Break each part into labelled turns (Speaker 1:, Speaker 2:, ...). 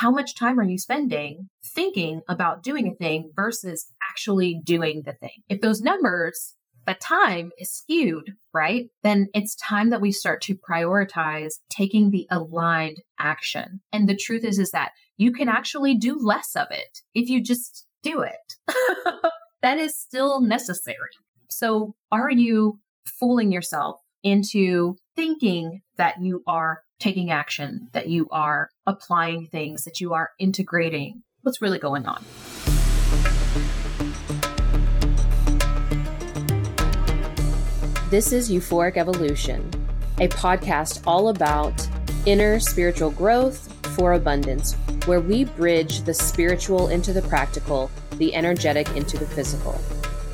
Speaker 1: how much time are you spending thinking about doing a thing versus actually doing the thing? If those numbers, the time is skewed, right? Then it's time that we start to prioritize taking the aligned action. And the truth is, is that you can actually do less of it if you just do it. that is still necessary. So are you fooling yourself into thinking that you are taking action, that you are applying things, that you are integrating what's really going on.
Speaker 2: This is Euphoric Evolution, a podcast all about inner spiritual growth for abundance, where we bridge the spiritual into the practical, the energetic into the physical.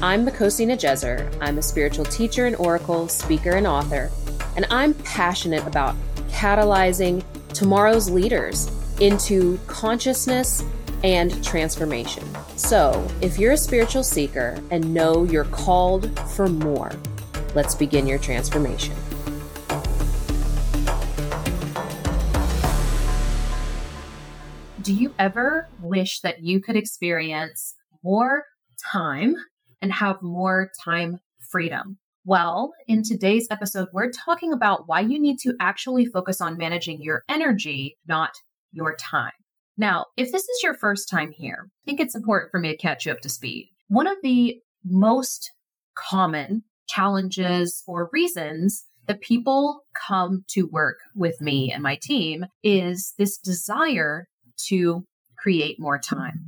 Speaker 2: I'm Makhosi Nejeser. I'm a spiritual teacher and oracle, speaker, and author, and I'm passionate about catalyzing tomorrow's leaders into consciousness and transformation. So, if you're a spiritual seeker and know you're called for more, let's begin your transformation.
Speaker 1: Do you ever wish that you could experience more time and have more time freedom? Well, in today's episode, we're talking about why you need to actually focus on managing your energy, not your time. Now, if this is your first time here, I think it's important for me to catch you up to speed. One of the most common challenges or reasons that people come to work with me and my team is this desire to create more time,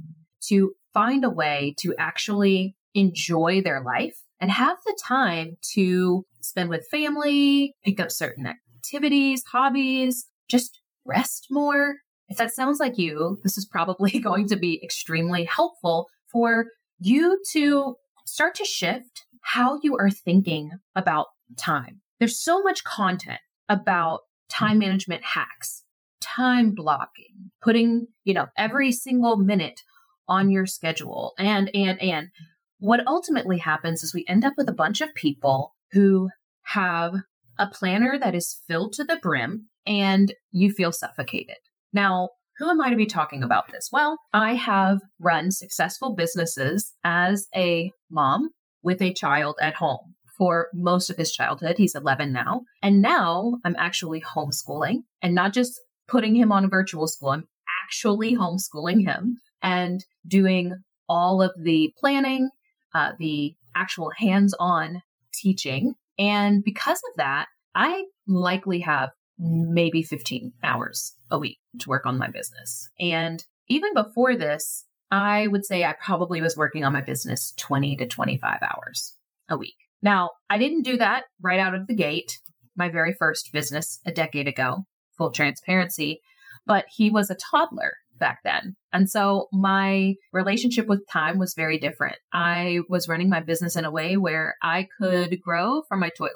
Speaker 1: to find a way to actually enjoy their life and have the time to spend with family, pick up certain activities, hobbies, just rest more. If that sounds like you, this is probably going to be extremely helpful for you to start to shift how you are thinking about time. There's so much content about time management hacks, time blocking, putting, you know, every single minute on your schedule and and and what ultimately happens is we end up with a bunch of people who have a planner that is filled to the brim and you feel suffocated. Now, who am I to be talking about this? Well, I have run successful businesses as a mom with a child at home for most of his childhood. He's 11 now. And now I'm actually homeschooling and not just putting him on a virtual school. I'm actually homeschooling him and doing all of the planning uh, the actual hands on teaching. And because of that, I likely have maybe 15 hours a week to work on my business. And even before this, I would say I probably was working on my business 20 to 25 hours a week. Now, I didn't do that right out of the gate, my very first business a decade ago, full transparency, but he was a toddler back then. And so my relationship with time was very different. I was running my business in a way where I could grow from my toilet.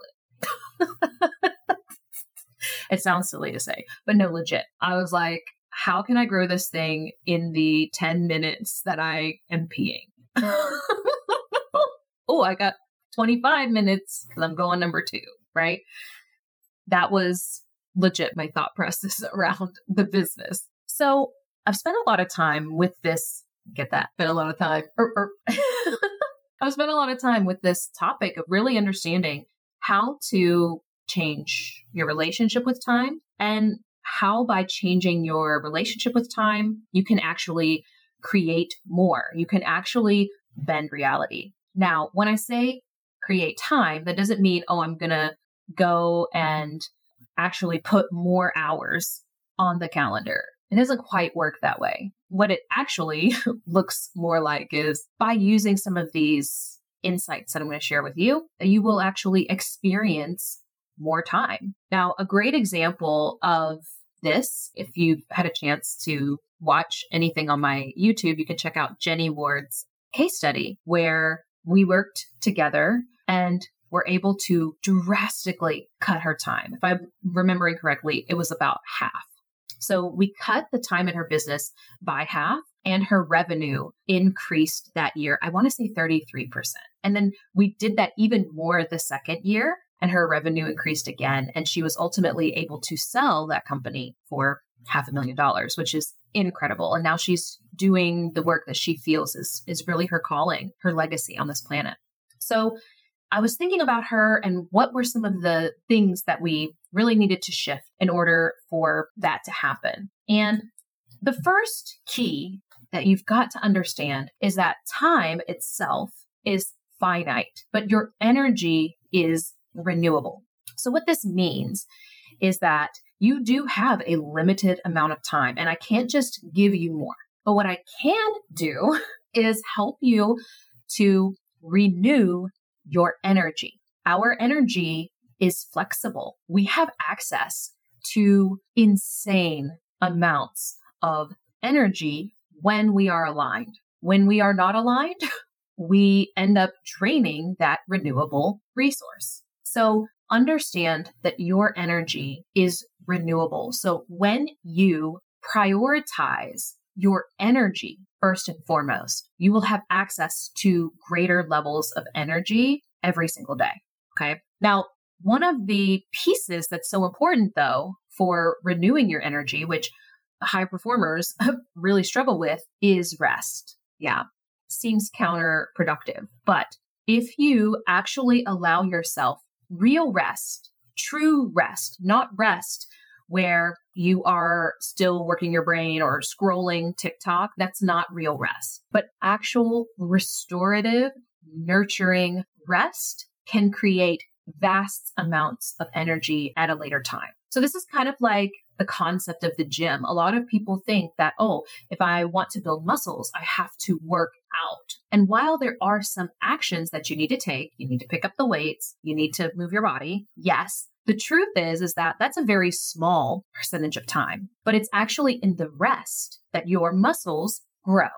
Speaker 1: it sounds silly to say, but no, legit. I was like, how can I grow this thing in the 10 minutes that I am peeing? oh, I got 25 minutes because I'm going number two, right? That was legit my thought process around the business. So I've spent a lot of time with this, get that, spent a lot of time. Er, er. I've spent a lot of time with this topic of really understanding how to change your relationship with time and how by changing your relationship with time, you can actually create more. You can actually bend reality. Now, when I say create time, that doesn't mean, oh, I'm going to go and actually put more hours on the calendar. It doesn't quite work that way. What it actually looks more like is by using some of these insights that I'm going to share with you, you will actually experience more time. Now, a great example of this, if you've had a chance to watch anything on my YouTube, you can check out Jenny Ward's case study where we worked together and were able to drastically cut her time. If I'm remembering correctly, it was about half. So we cut the time in her business by half and her revenue increased that year. I want to say 33%. And then we did that even more the second year and her revenue increased again. And she was ultimately able to sell that company for half a million dollars, which is incredible. And now she's doing the work that she feels is, is really her calling, her legacy on this planet. So I was thinking about her and what were some of the things that we really needed to shift in order for that to happen. And the first key that you've got to understand is that time itself is finite, but your energy is renewable. So, what this means is that you do have a limited amount of time, and I can't just give you more. But what I can do is help you to renew your energy. Our energy is flexible. We have access to insane amounts of energy when we are aligned. When we are not aligned, we end up draining that renewable resource. So understand that your energy is renewable. So when you prioritize your energy first and foremost, you will have access to greater levels of energy every single day. Okay. Now, one of the pieces that's so important though for renewing your energy, which high performers really struggle with, is rest. Yeah. Seems counterproductive. But if you actually allow yourself real rest, true rest, not rest where you are still working your brain or scrolling TikTok, that's not real rest. But actual restorative, nurturing rest can create vast amounts of energy at a later time. So this is kind of like the concept of the gym. A lot of people think that, oh, if I want to build muscles, I have to work out. And while there are some actions that you need to take, you need to pick up the weights, you need to move your body. Yes. The truth is, is that that's a very small percentage of time, but it's actually in the rest that your muscles grow.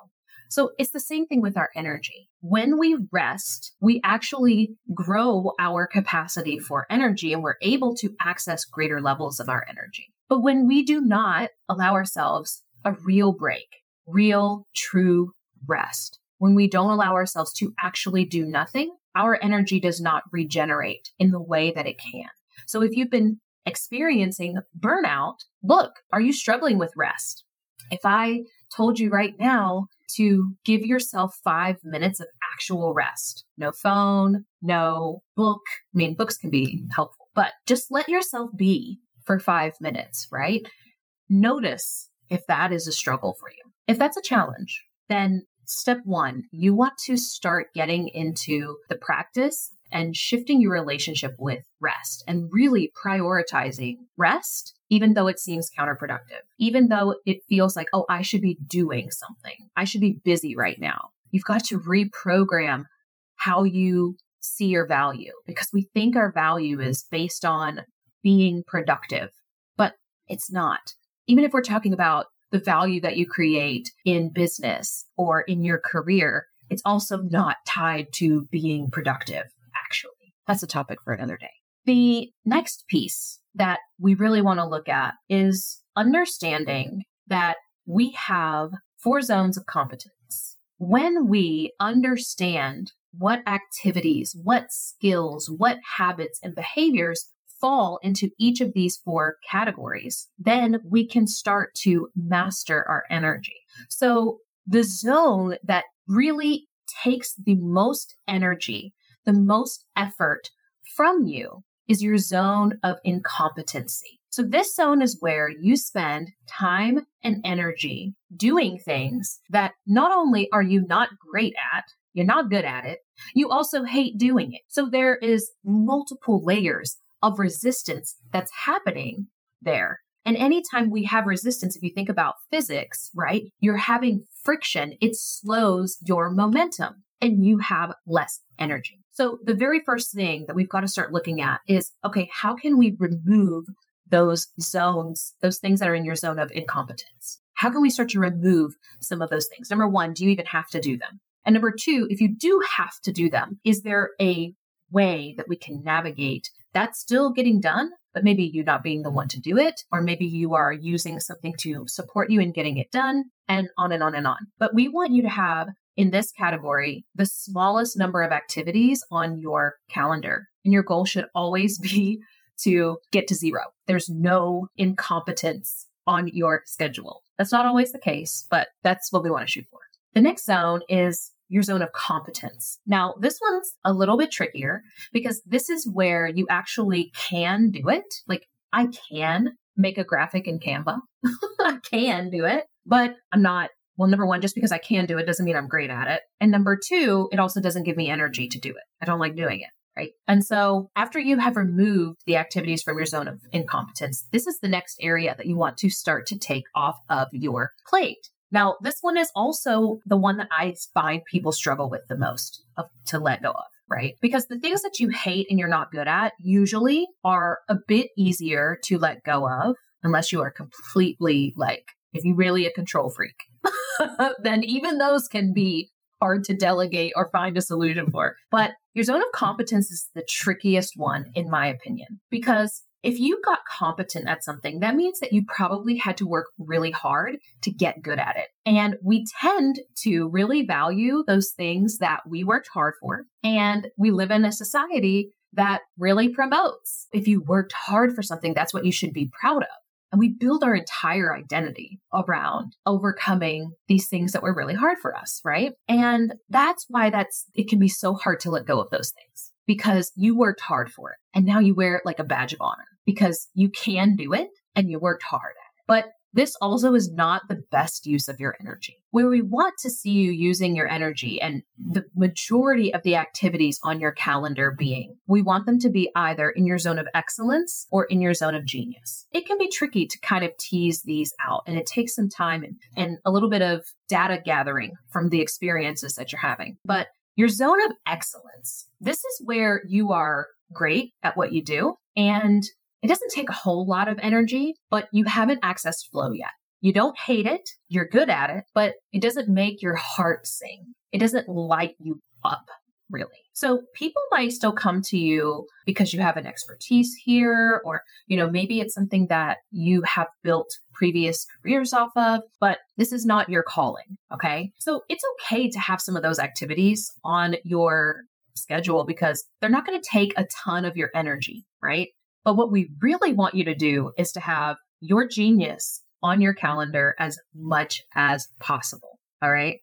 Speaker 1: So it's the same thing with our energy. When we rest, we actually grow our capacity for energy and we're able to access greater levels of our energy. But when we do not allow ourselves a real break, real, true rest, when we don't allow ourselves to actually do nothing, our energy does not regenerate in the way that it can. So if you've been experiencing burnout, look, are you struggling with rest? If I told you right now to give yourself five minutes of actual rest, no phone, no book. I mean, books can be helpful, but just let yourself be for five minutes, right? Notice if that is a struggle for you. If that's a challenge, then step one, you want to start getting into the practice and shifting your relationship with rest and really prioritizing rest, even though it seems counterproductive, even though it feels like, oh, I should be doing something. I should be busy right now. You've got to reprogram how you see your value because we think our value is based on being productive, but it's not. Even if we're talking about the value that you create in business or in your career, it's also not tied to being productive. That's a topic for another day. The next piece that we really want to look at is understanding that we have four zones of competence. When we understand what activities, what skills, what habits and behaviors fall into each of these four categories, then we can start to master our energy. So the zone that really takes the most energy, the most effort from you is your zone of incompetency. So this zone is where you spend time and energy doing things that not only are you not great at, you're not good at it, you also hate doing it. So there is multiple layers of resistance that's happening there. And anytime we have resistance, if you think about physics, right, you're having friction, it slows your momentum and you have less energy. So the very first thing that we've got to start looking at is okay, how can we remove those zones, those things that are in your zone of incompetence? How can we start to remove some of those things? Number one, do you even have to do them? And number two, if you do have to do them, is there a way that we can navigate that's still getting done, but maybe you not being the one to do it, or maybe you are using something to support you in getting it done, and on and on and on. But we want you to have in this category the smallest number of activities on your calendar. And your goal should always be to get to zero. There's no incompetence on your schedule. That's not always the case, but that's what we want to shoot for. The next zone is your zone of competence. Now, this one's a little bit trickier because this is where you actually can do it. Like, I can make a graphic in Canva, I can do it, but I'm not. Well, number one, just because I can do it doesn't mean I'm great at it. And number two, it also doesn't give me energy to do it. I don't like doing it right? And so after you have removed the activities from your zone of incompetence, this is the next area that you want to start to take off of your plate. Now, this one is also the one that I find people struggle with the most of, to let go of, right? Because the things that you hate and you're not good at usually are a bit easier to let go of unless you are completely like, if you're really a control freak, then even those can be hard to delegate or find a solution for. But your zone of competence is the trickiest one, in my opinion, because if you got competent at something, that means that you probably had to work really hard to get good at it. And we tend to really value those things that we worked hard for. And we live in a society that really promotes if you worked hard for something, that's what you should be proud of. And we build our entire identity around overcoming these things that were really hard for us, right? And that's why that's it can be so hard to let go of those things because you worked hard for it and now you wear it like a badge of honor because you can do it and you worked hard at it. But this also is not the best use of your energy. Where we want to see you using your energy and the majority of the activities on your calendar being, we want them to be either in your zone of excellence or in your zone of genius. It can be tricky to kind of tease these out and it takes some time and, and a little bit of data gathering from the experiences that you're having. But your zone of excellence, this is where you are great at what you do and it doesn't take a whole lot of energy, but you haven't accessed flow yet. You don't hate it, you're good at it, but it doesn't make your heart sing. It doesn't light you up, really. So people might still come to you because you have an expertise here, or, you know, maybe it's something that you have built previous careers off of, but this is not your calling. Okay. So it's okay to have some of those activities on your schedule because they're not going to take a ton of your energy, right? But what we really want you to do is to have your genius on your calendar as much as possible. All right.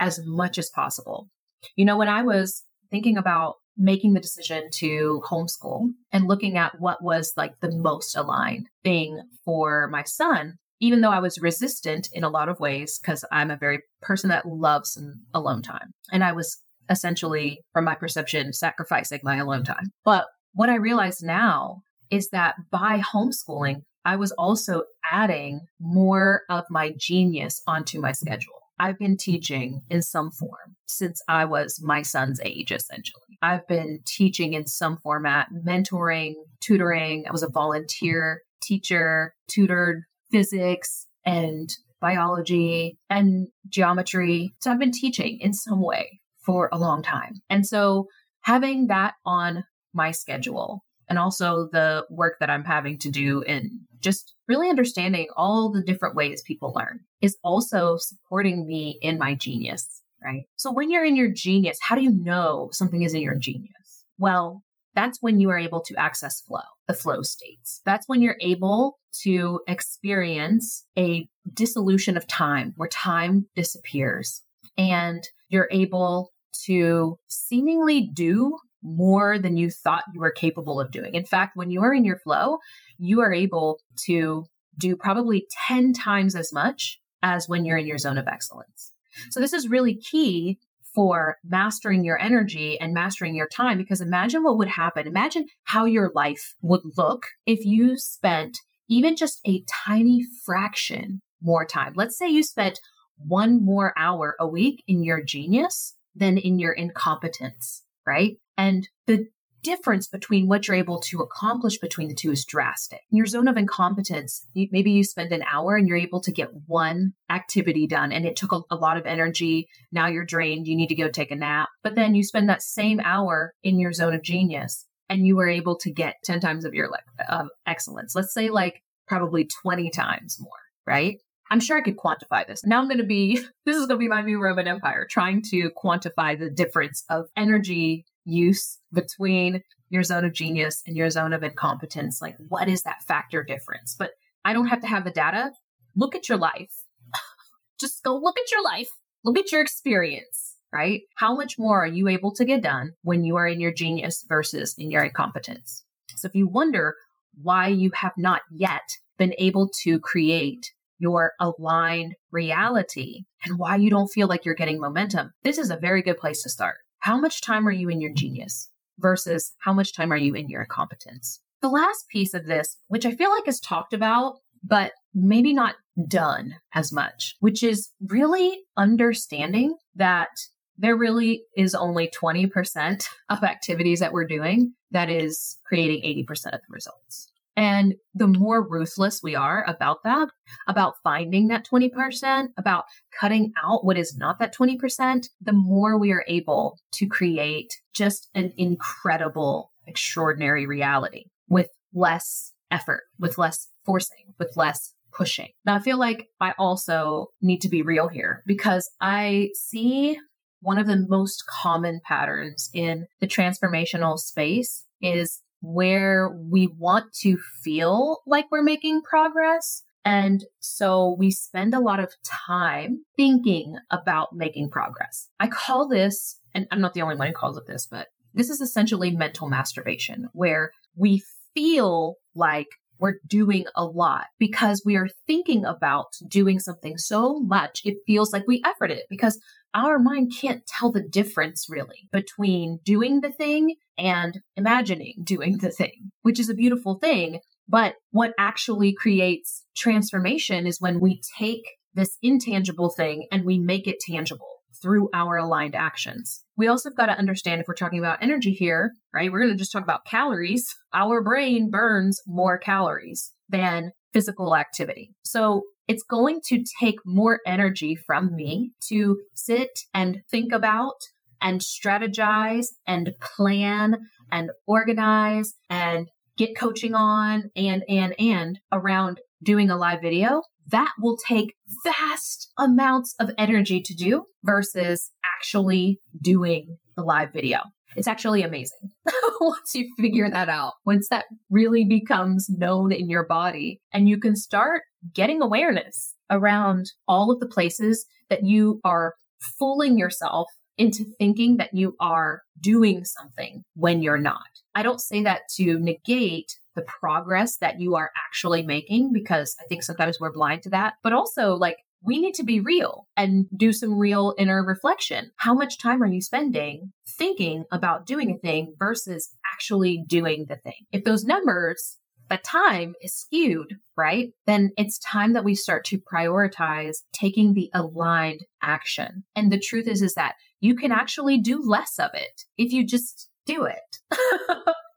Speaker 1: As much as possible. You know, when I was thinking about making the decision to homeschool and looking at what was like the most aligned thing for my son, even though I was resistant in a lot of ways, because I'm a very person that loves some alone time. And I was essentially, from my perception, sacrificing my alone time. But what I realize now is that by homeschooling, I was also adding more of my genius onto my schedule. I've been teaching in some form since I was my son's age, essentially. I've been teaching in some format, mentoring, tutoring. I was a volunteer teacher, tutored physics and biology and geometry. So I've been teaching in some way for a long time. And so having that on my schedule and also the work that I'm having to do in just really understanding all the different ways people learn is also supporting me in my genius, right? So when you're in your genius, how do you know something is in your genius? Well, that's when you are able to access flow, the flow states. That's when you're able to experience a dissolution of time where time disappears and you're able to seemingly do more than you thought you were capable of doing. In fact, when you are in your flow, you are able to do probably 10 times as much as when you're in your zone of excellence. So this is really key for mastering your energy and mastering your time because imagine what would happen. Imagine how your life would look if you spent even just a tiny fraction more time. Let's say you spent one more hour a week in your genius than in your incompetence, right? And the difference between what you're able to accomplish between the two is drastic. In your zone of incompetence, you, maybe you spend an hour and you're able to get one activity done and it took a, a, lot of energy. Now you're drained. You need to go take a nap. But then you spend that same hour in your zone of genius and you were able to get 10 times of your uh, excellence. Let's say like probably 20 times more, right? I'm sure I could quantify this. Now I'm going to be, this is going to be my new Roman Empire, trying to quantify the difference of energy use between your zone of genius and your zone of incompetence. Like, what is that factor difference? But I don't have to have the data. Look at your life. Just go look at your life. Look at your experience, right? How much more are you able to get done when you are in your genius versus in your incompetence? So if you wonder why you have not yet been able to create your aligned reality and why you don't feel like you're getting momentum, this is a very good place to start. How much time are you in your genius versus how much time are you in your incompetence? The last piece of this, which I feel like is talked about, but maybe not done as much, which is really understanding that there really is only 20% of activities that we're doing that is creating 80% of the results. And the more ruthless we are about that, about finding that 20%, about cutting out what is not that 20%, the more we are able to create just an incredible, extraordinary reality with less effort, with less forcing, with less pushing. Now, I feel like I also need to be real here because I see one of the most common patterns in the transformational space is where we want to feel like we're making progress. And so we spend a lot of time thinking about making progress. I call this, and I'm not the only one who calls it this, but this is essentially mental masturbation, where we feel like we're doing a lot because we are thinking about doing something so much, it feels like we effort it because our mind can't tell the difference really between doing the thing and imagining doing the thing, which is a beautiful thing. But what actually creates transformation is when we take this intangible thing and we make it tangible through our aligned actions. We also have got to understand if we're talking about energy here, right? We're going to just talk about calories. Our brain burns more calories than physical activity. So it's going to take more energy from me to sit and think about and strategize and plan and organize and get coaching on and, and, and around doing a live video. That will take vast amounts of energy to do versus actually doing the live video. It's actually amazing once you figure that out, once that really becomes known in your body and you can start getting awareness around all of the places that you are fooling yourself into thinking that you are doing something when you're not. I don't say that to negate the progress that you are actually making because I think sometimes we're blind to that, but also like we need to be real and do some real inner reflection. How much time are you spending thinking about doing a thing versus actually doing the thing? If those numbers the time is skewed, right? Then it's time that we start to prioritize taking the aligned action. And the truth is, is that you can actually do less of it if you just do it.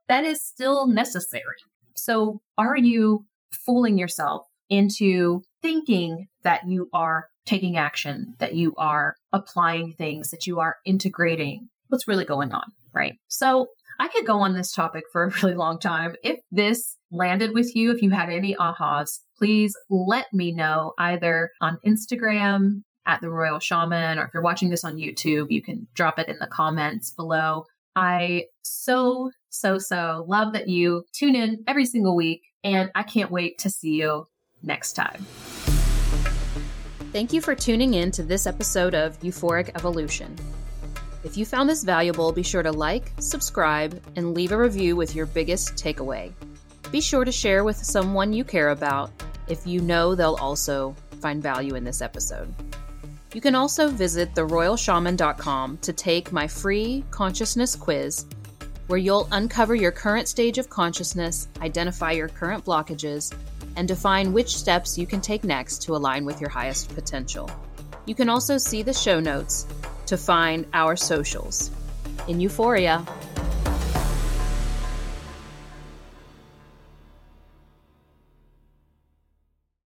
Speaker 1: that is still necessary. So are you fooling yourself into thinking that you are taking action, that you are applying things, that you are integrating what's really going on, right? So I could go on this topic for a really long time. If this landed with you, if you had any ahas, please let me know either on Instagram at the Royal Shaman, or if you're watching this on YouTube, you can drop it in the comments below. I so, so, so love that you tune in every single week, and I can't wait to see you next time.
Speaker 2: Thank you for tuning in to this episode of Euphoric Evolution. If you found this valuable, be sure to like, subscribe, and leave a review with your biggest takeaway. Be sure to share with someone you care about if you know they'll also find value in this episode. You can also visit theroyalshaman.com to take my free consciousness quiz, where you'll uncover your current stage of consciousness, identify your current blockages, and define which steps you can take next to align with your highest potential. You can also see the show notes to find our socials. In Euphoria,